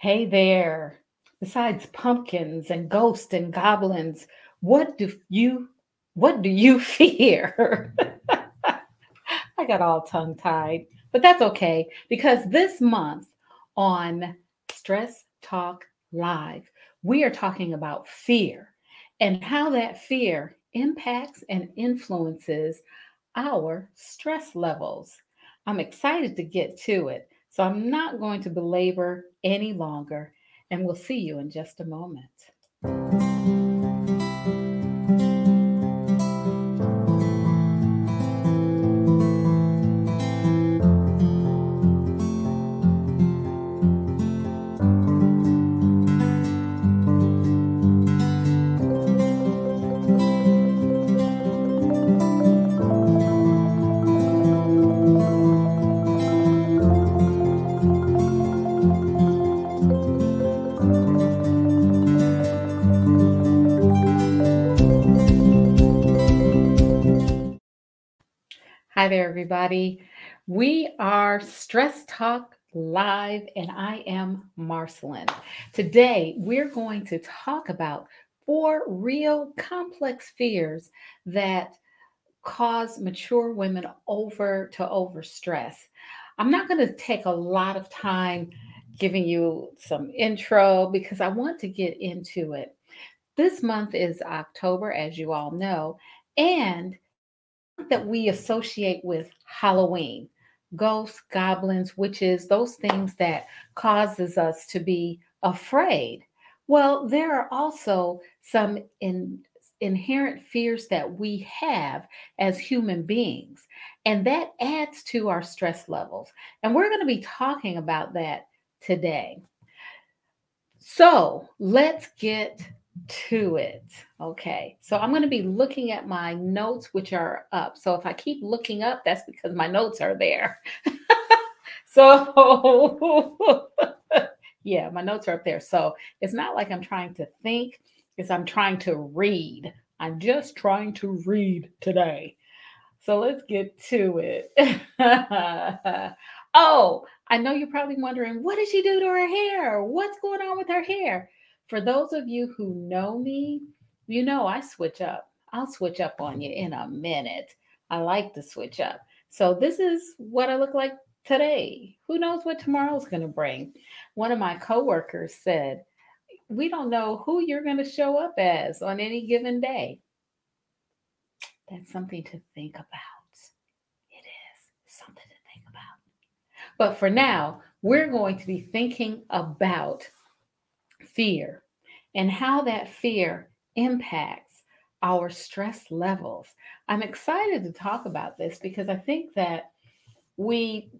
Hey there. Besides pumpkins and ghosts and goblins, what do you what do you fear? I got all tongue-tied, but that's okay because this month on Stress Talk Live, we are talking about fear and how that fear impacts and influences our stress levels. I'm excited to get to it. So I'm not going to belabor any longer, and we'll see you in just a moment. Hi there, everybody. We are Stress Talk Live, and I am Marcelin. Today, we're going to talk about four real complex fears that cause mature women over to overstress. I'm not going to take a lot of time giving you some intro because I want to get into it. This month is October, as you all know, and that we associate with Halloween ghosts, goblins, witches, those things that causes us to be afraid. Well, there are also some in, inherent fears that we have as human beings, and that adds to our stress levels. And we're going to be talking about that today. So let's get to it. Okay. So I'm going to be looking at my notes, which are up. So if I keep looking up, that's because my notes are there. so yeah, my notes are up there. So it's not like I'm trying to think, it's I'm trying to read. I'm just trying to read today. So let's get to it. oh, I know you're probably wondering, what did she do to her hair? What's going on with her hair? For those of you who know me, you know I switch up. I'll switch up on you in a minute. I like to switch up. So this is what I look like today. Who knows what tomorrow's going to bring? One of my coworkers said, "We don't know who you're going to show up as on any given day." That's something to think about. It is something to think about. But for now, we're going to be thinking about fear and how that fear impacts our stress levels. I'm excited to talk about this because I think that we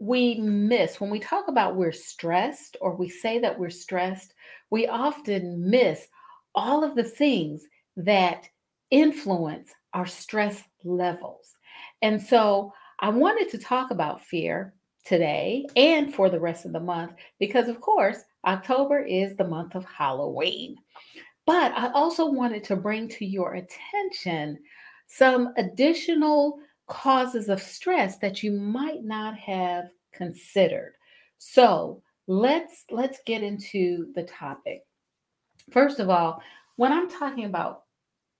we miss when we talk about we're stressed or we say that we're stressed, we often miss all of the things that influence our stress levels. And so I wanted to talk about fear today and for the rest of the month because, of course, October is the month of Halloween. But I also wanted to bring to your attention some additional causes of stress that you might not have considered. So, let's let's get into the topic. First of all, when I'm talking about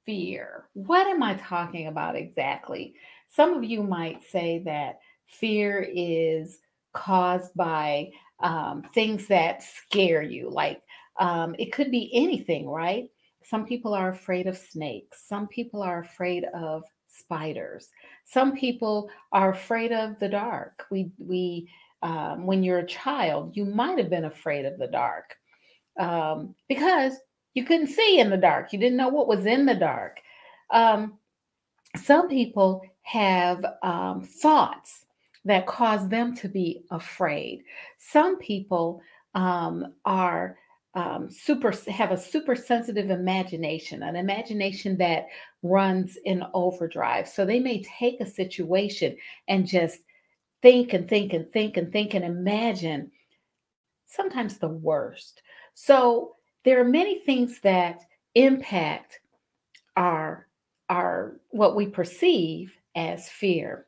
fear, what am I talking about exactly? Some of you might say that fear is caused by um, things that scare you. Like um, it could be anything, right? Some people are afraid of snakes. Some people are afraid of spiders. Some people are afraid of the dark. We we um, when you're a child, you might have been afraid of the dark um, because you couldn't see in the dark. You didn't know what was in the dark. Um, some people have um, thoughts that cause them to be afraid. Some people um, are um, super have a super sensitive imagination, an imagination that runs in overdrive. So they may take a situation and just think and think and think and think and imagine sometimes the worst. So there are many things that impact our our what we perceive as fear.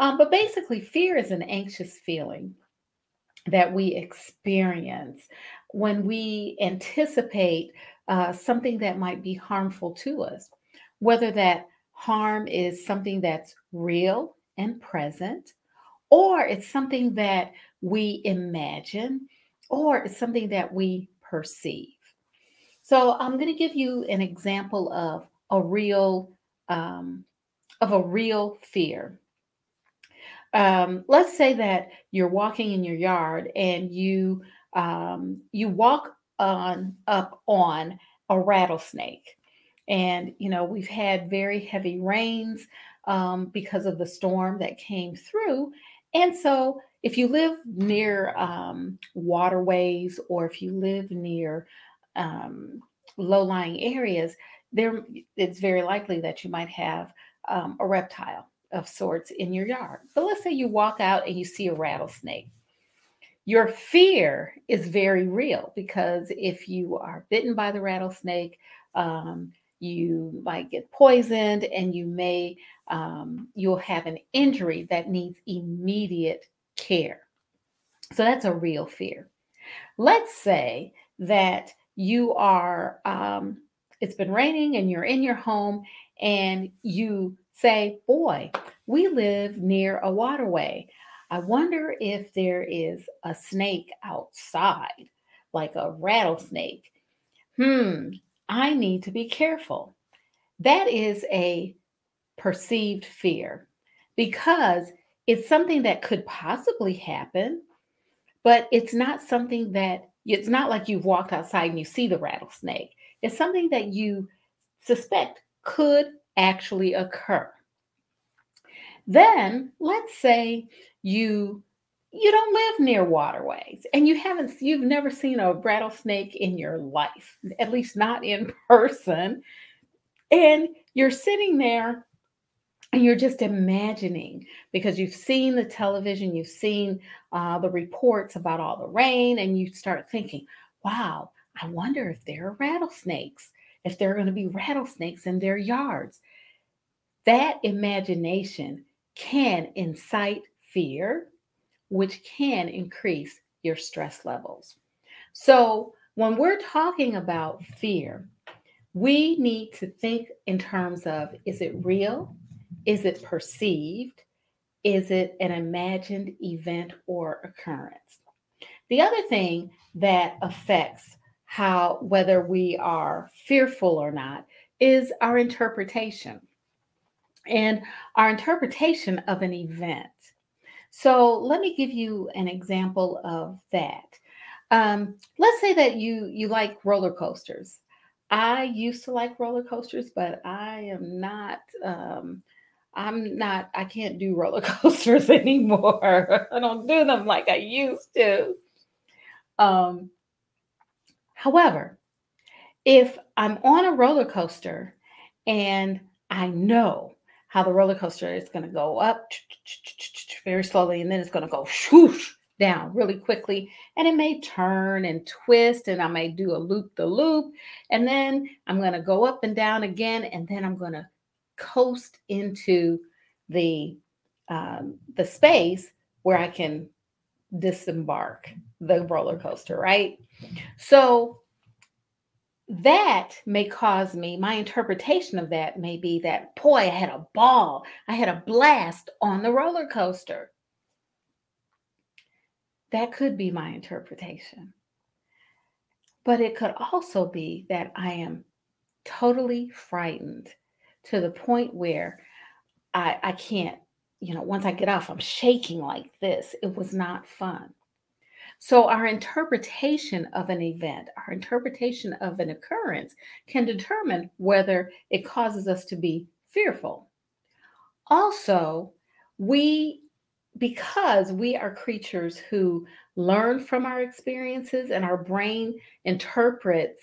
Um, but basically, fear is an anxious feeling. that we experience when we anticipate uh, something that might be harmful to us, whether that harm is something that's real and present, or it's something that we imagine, or it's something that we perceive. So I'm going to give you an example of a real um, of a real fear. Um, let's say that you're walking in your yard and you um, you walk on up on a rattlesnake, and you know we've had very heavy rains um, because of the storm that came through, and so if you live near um, waterways or if you live near um, low-lying areas, there it's very likely that you might have um, a reptile of sorts in your yard. But let's say you walk out and you see a rattlesnake. Your fear is very real because if you are bitten by the rattlesnake, um, you might get poisoned and you may um, you'll have an injury that needs immediate care. So that's a real fear. Let's say that you are um, it's been raining and you're in your home and you say, Boy, we live near a waterway. I wonder if there is a snake outside, like a rattlesnake. Hmm, I need to be careful. That is a perceived fear because it's something that could possibly happen, but it's not something that it's not like you've walked outside and you see the rattlesnake. It's something that you suspect could actually occur. Then let's say you you don't live near waterways and you haven't you've never seen a rattlesnake in your life, at least not in person. And you're sitting there and you're just imagining because you've seen the television, you've seen uh, the reports about all the rain, and you start thinking, wow, I wonder if there are rattlesnakes, if there are going to be rattlesnakes in their yards. That imagination can incite fear, which can increase your stress levels. So, when we're talking about fear, we need to think in terms of is it real? Is it perceived? Is it an imagined event or occurrence? The other thing that affects how whether we are fearful or not is our interpretation and our interpretation of an event. So let me give you an example of that. Um, let's say that you you like roller coasters. I used to like roller coasters, but I am not. Um, I'm not. I can't do roller coasters anymore. I don't do them like I used to. Um, However, if I'm on a roller coaster and I know how the roller coaster is going to go up very slowly and then it's going to go down really quickly and it may turn and twist and I may do a loop the loop and then I'm going to go up and down again and then I'm going to coast into the um, the space where I can disembark the roller coaster, right? So that may cause me, my interpretation of that may be that, boy, I had a ball, I had a blast on the roller coaster. That could be my interpretation. But it could also be that I am totally frightened to the point where I, I can't, you know, once I get off, I'm shaking like this. It was not fun. So, our interpretation of an event, our interpretation of an occurrence can determine whether it causes us to be fearful. Also, we, because we are creatures who learn from our experiences and our brain interprets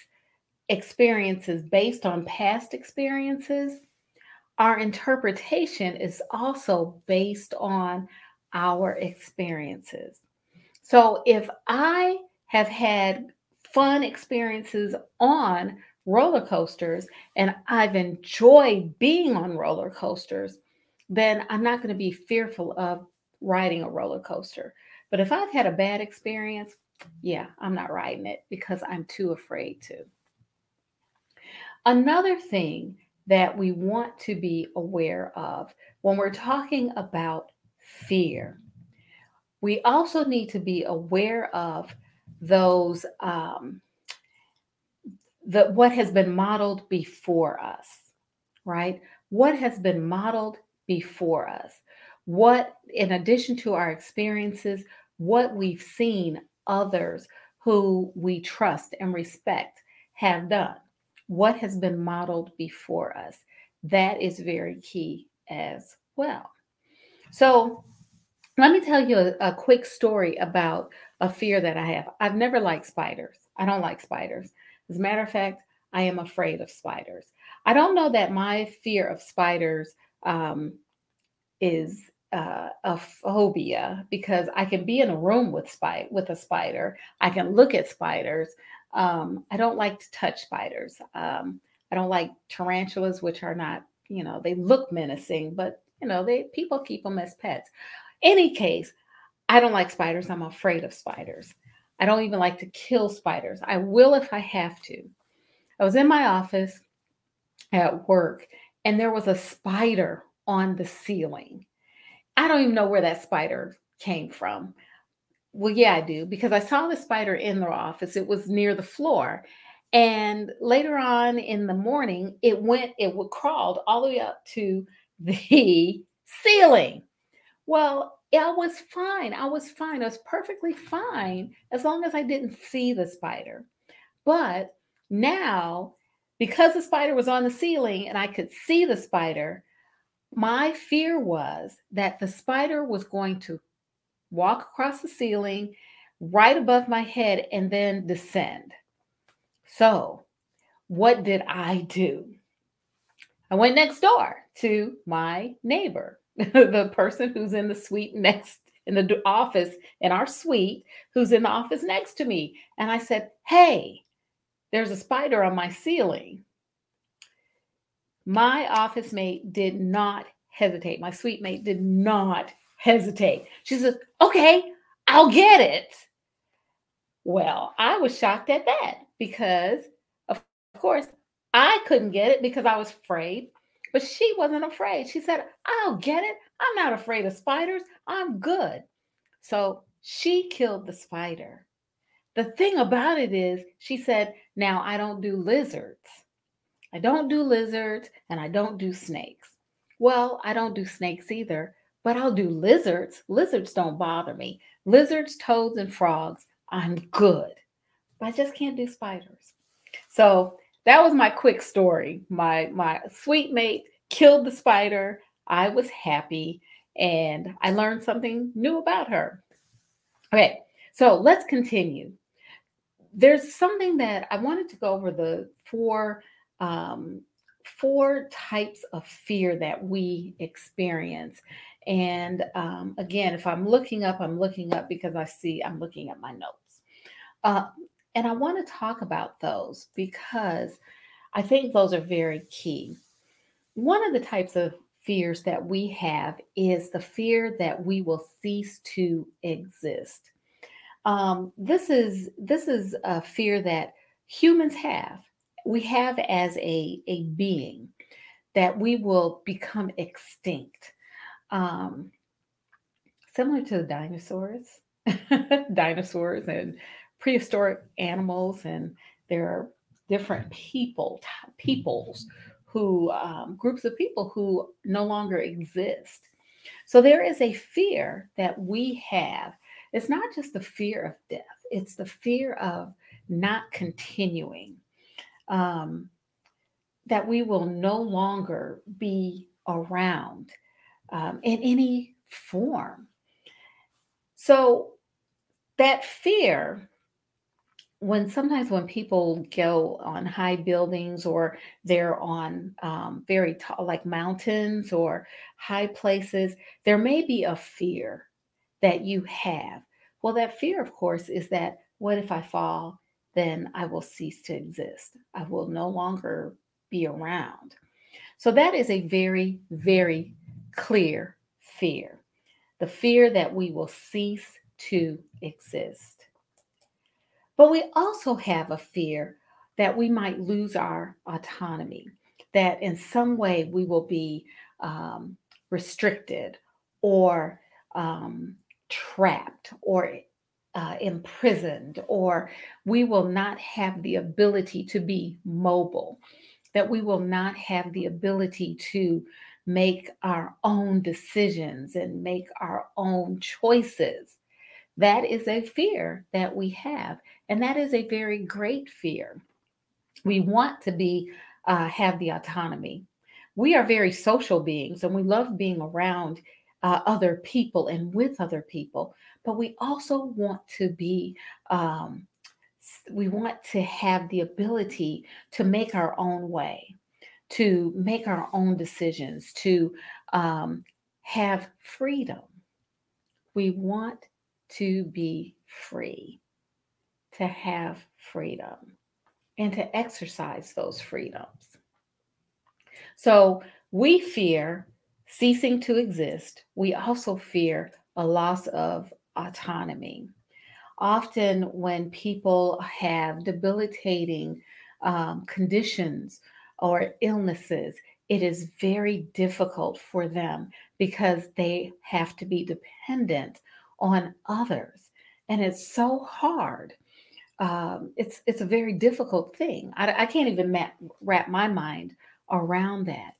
experiences based on past experiences, our interpretation is also based on our experiences. So if I have had fun experiences on roller coasters and I've enjoyed being on roller coasters, then I'm not going to be fearful of riding a roller coaster But if I've had a bad experience, yeah, I'm not riding it because I'm too afraid to. Another thing that we want to be aware of when we're talking about fear, we also need to be aware of those um, the what has been modeled before us, right? What has been modeled before us? What, in addition to our experiences, what we've seen others who we trust and respect have done, what has been modeled before us. That is very key as well. So, let me tell you a, a, quick story about a fear that I have. I've never liked spiders. I don't like spiders. As a matter of fact, I am afraid of spiders. I don't know that my fear of spiders um, is uh, a phobia because I can be in a room with spy with a spider. I can look at spiders. Um, I don't like to touch spiders. Um, I don't like tarantulas, which are not, you know, they look menacing, but you know, they people keep them as pets. Any case, I don't like spiders. I'm afraid of spiders. I don't even like to kill spiders. I will if I have to. I was in my office at work and there was a spider on the ceiling. I don't even know where that spider came from. Well, yeah, I do because I saw the spider in the office. It was near the floor. And later on in the morning, it went, it crawled all the way up to the ceiling. Well, I was fine. I was fine. I was perfectly fine as long as I didn't see the spider. But now, because the spider was on the ceiling and I could see the spider, my fear was that the spider was going to walk across the ceiling right above my head and then descend. So, what did I do? I went next door to my neighbor, the person who's in the suite next in the office in our suite, who's in the office next to me. And I said, Hey, there's a spider on my ceiling. My office mate did not hesitate. My suite mate did not hesitate. She says, Okay, I'll get it. Well, I was shocked at that because, of course, I couldn't get it because I was afraid, but she wasn't afraid. She said, I'll get it. I'm not afraid of spiders. I'm good. So she killed the spider. The thing about it is, she said, Now I don't do lizards. I don't do lizards and I don't do snakes. Well, I don't do snakes either, but I'll do lizards. Lizards don't bother me. Lizards, toads, and frogs, I'm good. But I just can't do spiders. So that was my quick story. My my suite mate killed the spider. I was happy and I learned something new about her. Okay, so let's continue. There's something that I wanted to go over the four um, four types of fear that we experience. And um, again, if I'm looking up, I'm looking up because I see I'm looking at my notes. Uh, and I want to talk about those because I think those are very key. One of the types of fears that we have is the fear that we will cease to exist. Um, this is this is a fear that humans have we have as a, a being that we will become extinct. Um, similar to the dinosaurs, dinosaurs and prehistoric animals, and there are different people, peoples who, um, groups of people who no longer exist. So there is a fear that we have. It's not just the fear of death, it's the fear of not continuing um, that we will no longer be around um, in any form. So that fear, when sometimes when people go on high buildings or they're on um, very tall, like mountains or high places, there may be a fear that you have. Well, that fear, of course, is that what if I fall then I will cease to exist. I will no longer be around. So that is a very, very clear fear. The fear that we will cease to exist. But we also have a fear that we might lose our autonomy, that in some way we will be um, restricted or um, trapped or uh, imprisoned, or we will not have the ability to be mobile, that we will not have the ability to make our own decisions and make our own choices. That is a fear that we have, and that is a very great fear. We want to be uh, have the autonomy. We are very social beings, and we love being around uh, other people and with other people. But we also want to be um, we want to have the ability to make our own way to make our own decisions, to um, have freedom. We want to be free, to have freedom, and to exercise those freedoms. So we fear ceasing to exist. We also fear a loss of autonomy. Often, when people have debilitating um, conditions or illnesses, it is very difficult for them because they have to be dependent on others. And it's so hard. Um, it's it's a very difficult thing. I, I can't even map, wrap my mind around that,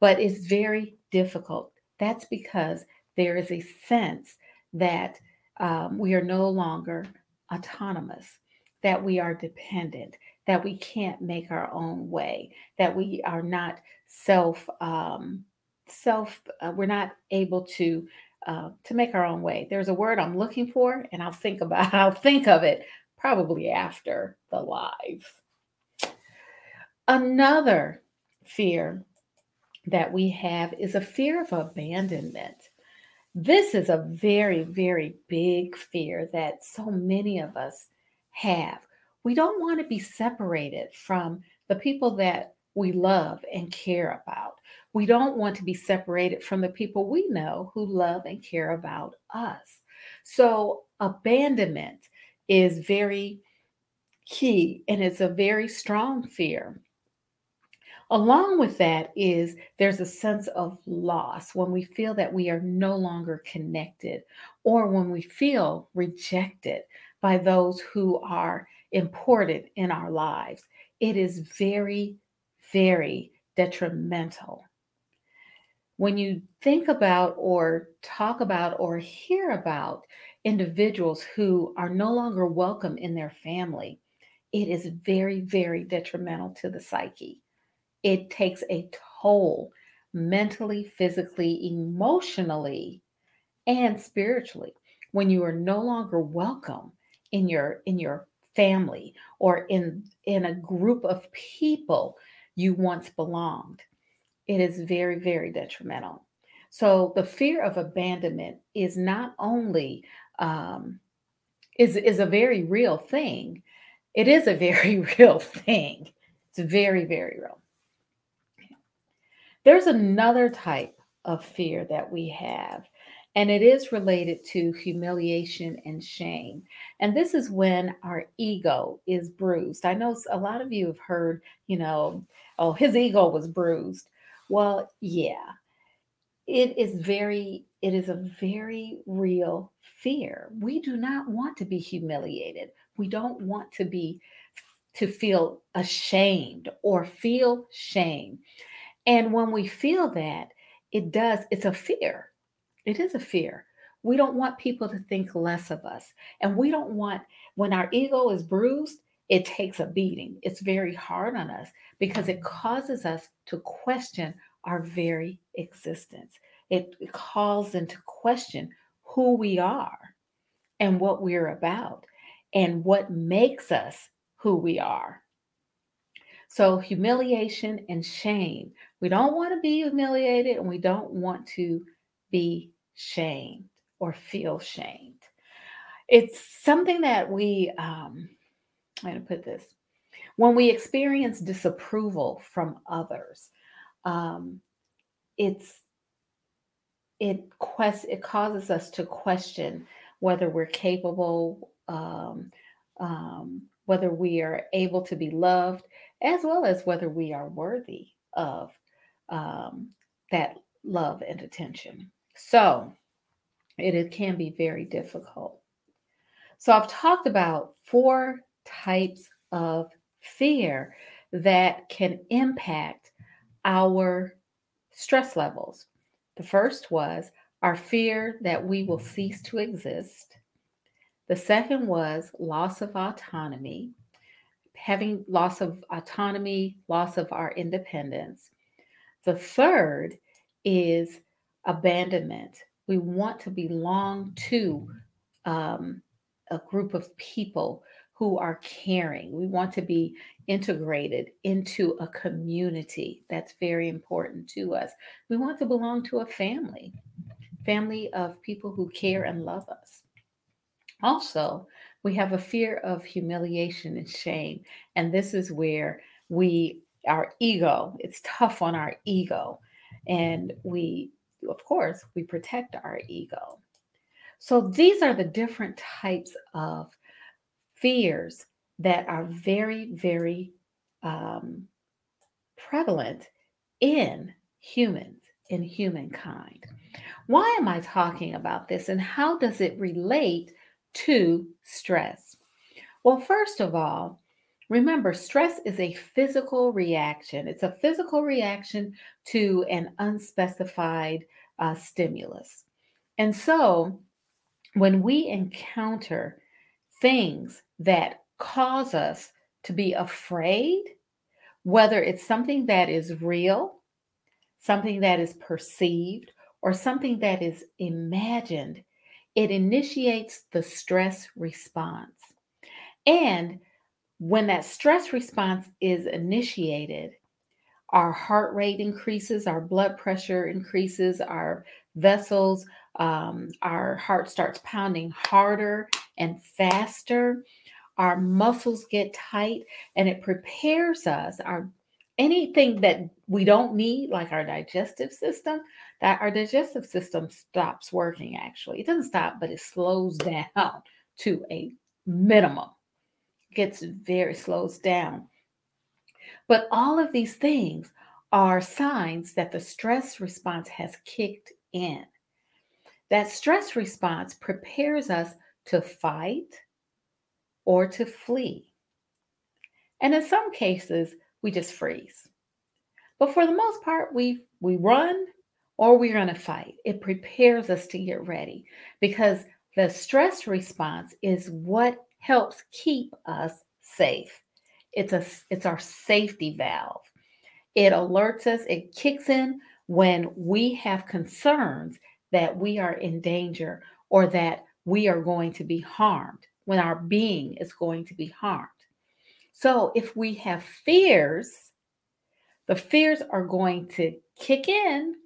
but it's very difficult. That's because there is a sense that um, we are no longer autonomous, that we are dependent, that we can't make our own way, that we are not self um, self uh, we're not able to uh, to make our own way. There's a word I'm looking for, and I'll think about I'll think of it probably after the live. Another fear that we have is a fear of abandonment. This is a very, very big fear that so many of us have we don't want to be separated from the people that we love and care about. We don't want to be separated from the people we know who love and care about us. So, abandonment is very key and it's a very strong fear. Along with that is there's a sense of loss when we feel that we are no longer connected or when we feel rejected by those who are important in our lives. It is very, very detrimental. When you think about or talk about or hear about individuals who are no longer welcome in their family, it is very, very detrimental to the psyche. It takes a toll mentally, physically, emotionally, and spiritually when you are no longer welcome in your in your family or in in a group of people you once belonged it is very very detrimental so the fear of abandonment is not only um, is is a very real thing it is a very real thing it's very very real there's another type of fear that we have and it is related to humiliation and shame. And this is when our ego is bruised. I know a lot of you have heard, you know, oh, his ego was bruised. Well, yeah, it is very, it is a very real fear. We do not want to be humiliated. We don't want to be, to feel ashamed or feel shame. And when we feel that, it does, it's a fear it is a fear. We don't want people to think less of us. And we don't want, when our ego is bruised, it takes a beating. It's very hard on us because it causes us to question our very existence. It calls into question who we are and what we're about and what makes us who we are. So, humiliation and shame. We don't want to be humiliated and we don't want to be shamed or feel shamed. It's something that we, um, Going to put this, when we experience disapproval from others, um, it's it quest it causes us to question whether we're capable, um, um, whether we are able to be loved, as well as whether we are worthy of um, that love and attention. So it, it can be very difficult. So I've talked about four types of fear that can impact our stress levels. The first was our fear that we will cease to exist. The second was loss of autonomy, having loss of autonomy, loss of our independence. The third is abandonment. We want to belong to um, a group of people who are caring. We want to be integrated into a community. That's very important to us. We want to belong to a family, family of people who care and love us. Also, we have a fear of humiliation and shame. And this is where we, our ego, it's tough on our ego. And we, of course, we protect our ego. So these are the different types of fears that are very, very um, prevalent in humans, in humankind. Why am I talking about this and how does it relate to stress? Well, first of all, remember stress is a physical reaction. It's a physical reaction to an unspecified uh, stimulus. And so when we encounter things that cause us to be afraid, whether it's something that is real, something that is perceived, or something that is imagined, it initiates the stress response. And when that stress response is initiated, our heart rate increases, our blood pressure increases, our vessels, um, our heart starts pounding harder and faster. Our muscles get tight, and it prepares us. Our anything that we don't need, like our digestive system, that our digestive system stops working. Actually, it doesn't stop, but it slows down to a minimum. Gets very slows down. But all of these things are signs that the stress response has kicked in. That stress response prepares us to fight or to flee. And in some cases, we just freeze. But for the most part, we we run or we're going to fight. It prepares us to get ready because the stress response is what helps keep us safe. It's a it's our safety valve. It alerts us, it kicks in when we have concerns that we are in danger or that we are going to be harmed, when our being is going to be harmed. So if we have fears, the fears are going to kick in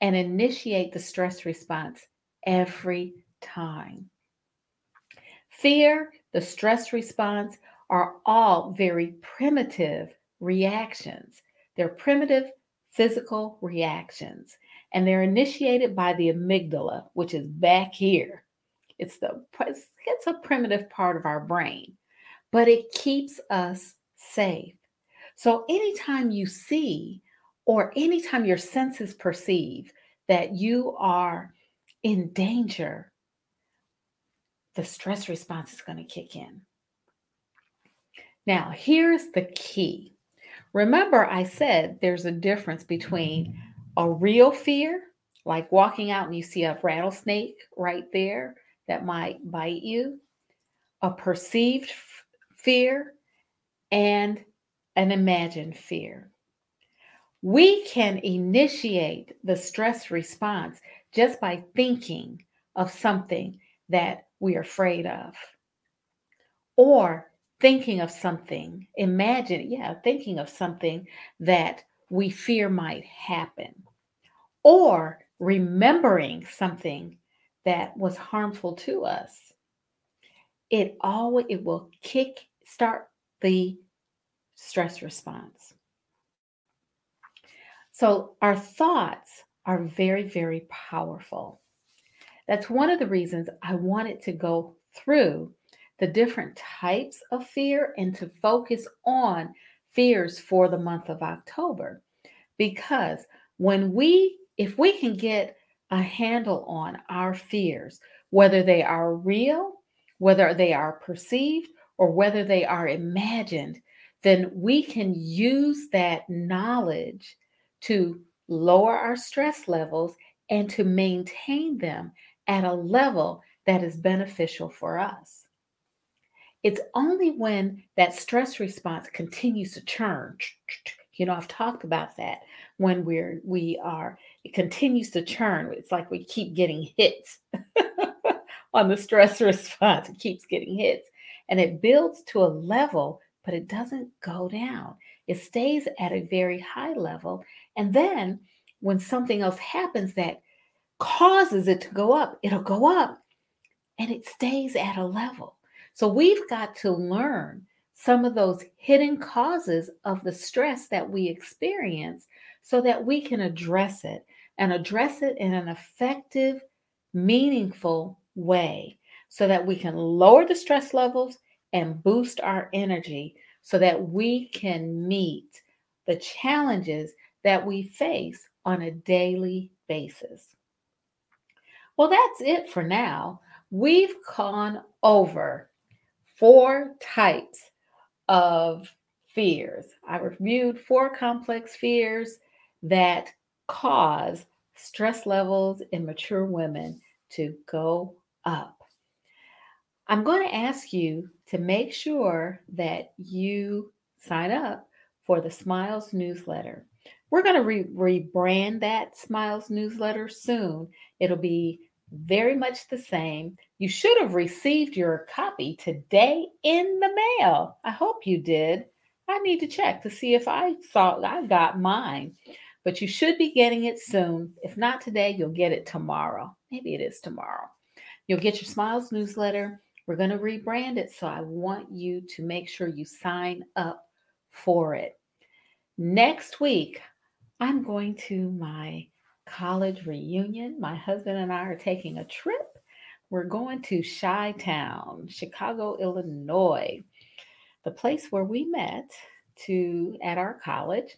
and initiate the stress response every time. Fear, the stress response are all very primitive reactions. They're primitive physical reactions and they're initiated by the amygdala, which is back here. It's the it's a primitive part of our brain, but it keeps us safe. So anytime you see or anytime your senses perceive that you are in danger, the stress response is going to kick in. Now, here's the key. Remember, I said there's a difference between a real fear, like walking out and you see a rattlesnake right there that might bite you, a perceived f- fear, and an imagined fear. We can initiate the stress response just by thinking of something that we're afraid of or thinking of something, imagine, yeah, thinking of something that we fear might happen, or remembering something that was harmful to us. It always it will kick start the stress response. So our thoughts are very very powerful. That's one of the reasons I wanted to go through the different types of fear and to focus on fears for the month of October. Because when we, if we can get a handle on our fears, whether they are real, whether they are perceived, or whether they are imagined, then we can use that knowledge to lower our stress levels and to maintain them at a level that is beneficial for us. It's only when that stress response continues to churn. You know, I've talked about that when we're we are it continues to churn. It's like we keep getting hits on the stress response. It keeps getting hits and it builds to a level, but it doesn't go down. It stays at a very high level. And then when something else happens that causes it to go up, it'll go up and it stays at a level. So we've got to learn some of those hidden causes of the stress that we experience so that we can address it and address it in an effective, meaningful way so that we can lower the stress levels and boost our energy so that we can meet the challenges that we face on a daily basis. Well, that's it for now. We've gone over four types of fears. I reviewed four complex fears that cause stress levels in mature women to go up. I'm going to ask you to make sure that you sign up for the Smiles newsletter. We're going to re- rebrand that Smiles newsletter soon. It'll be very much the same. You should have received your copy today in the mail. I hope you did. I need to check to see if I saw I got mine. But you should be getting it soon. If not today, you'll get it tomorrow. Maybe it is tomorrow. You'll get your Smiles newsletter. We're going to rebrand it. So I want you to make sure you sign up for it. Next week, I'm going to my college reunion. My husband and I are taking a trip. We're going to Chi Town, Chicago, Illinois, the place where we met to at our college.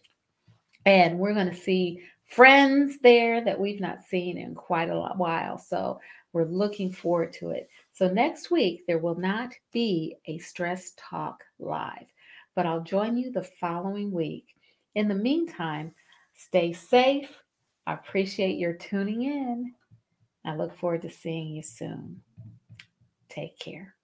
And we're going to see friends there that we've not seen in quite a while. So we're looking forward to it. So next week, there will not be a Stress Talk live, but I'll join you the following week. In the meantime, stay safe I appreciate your tuning in. I look forward to seeing you soon. Take care.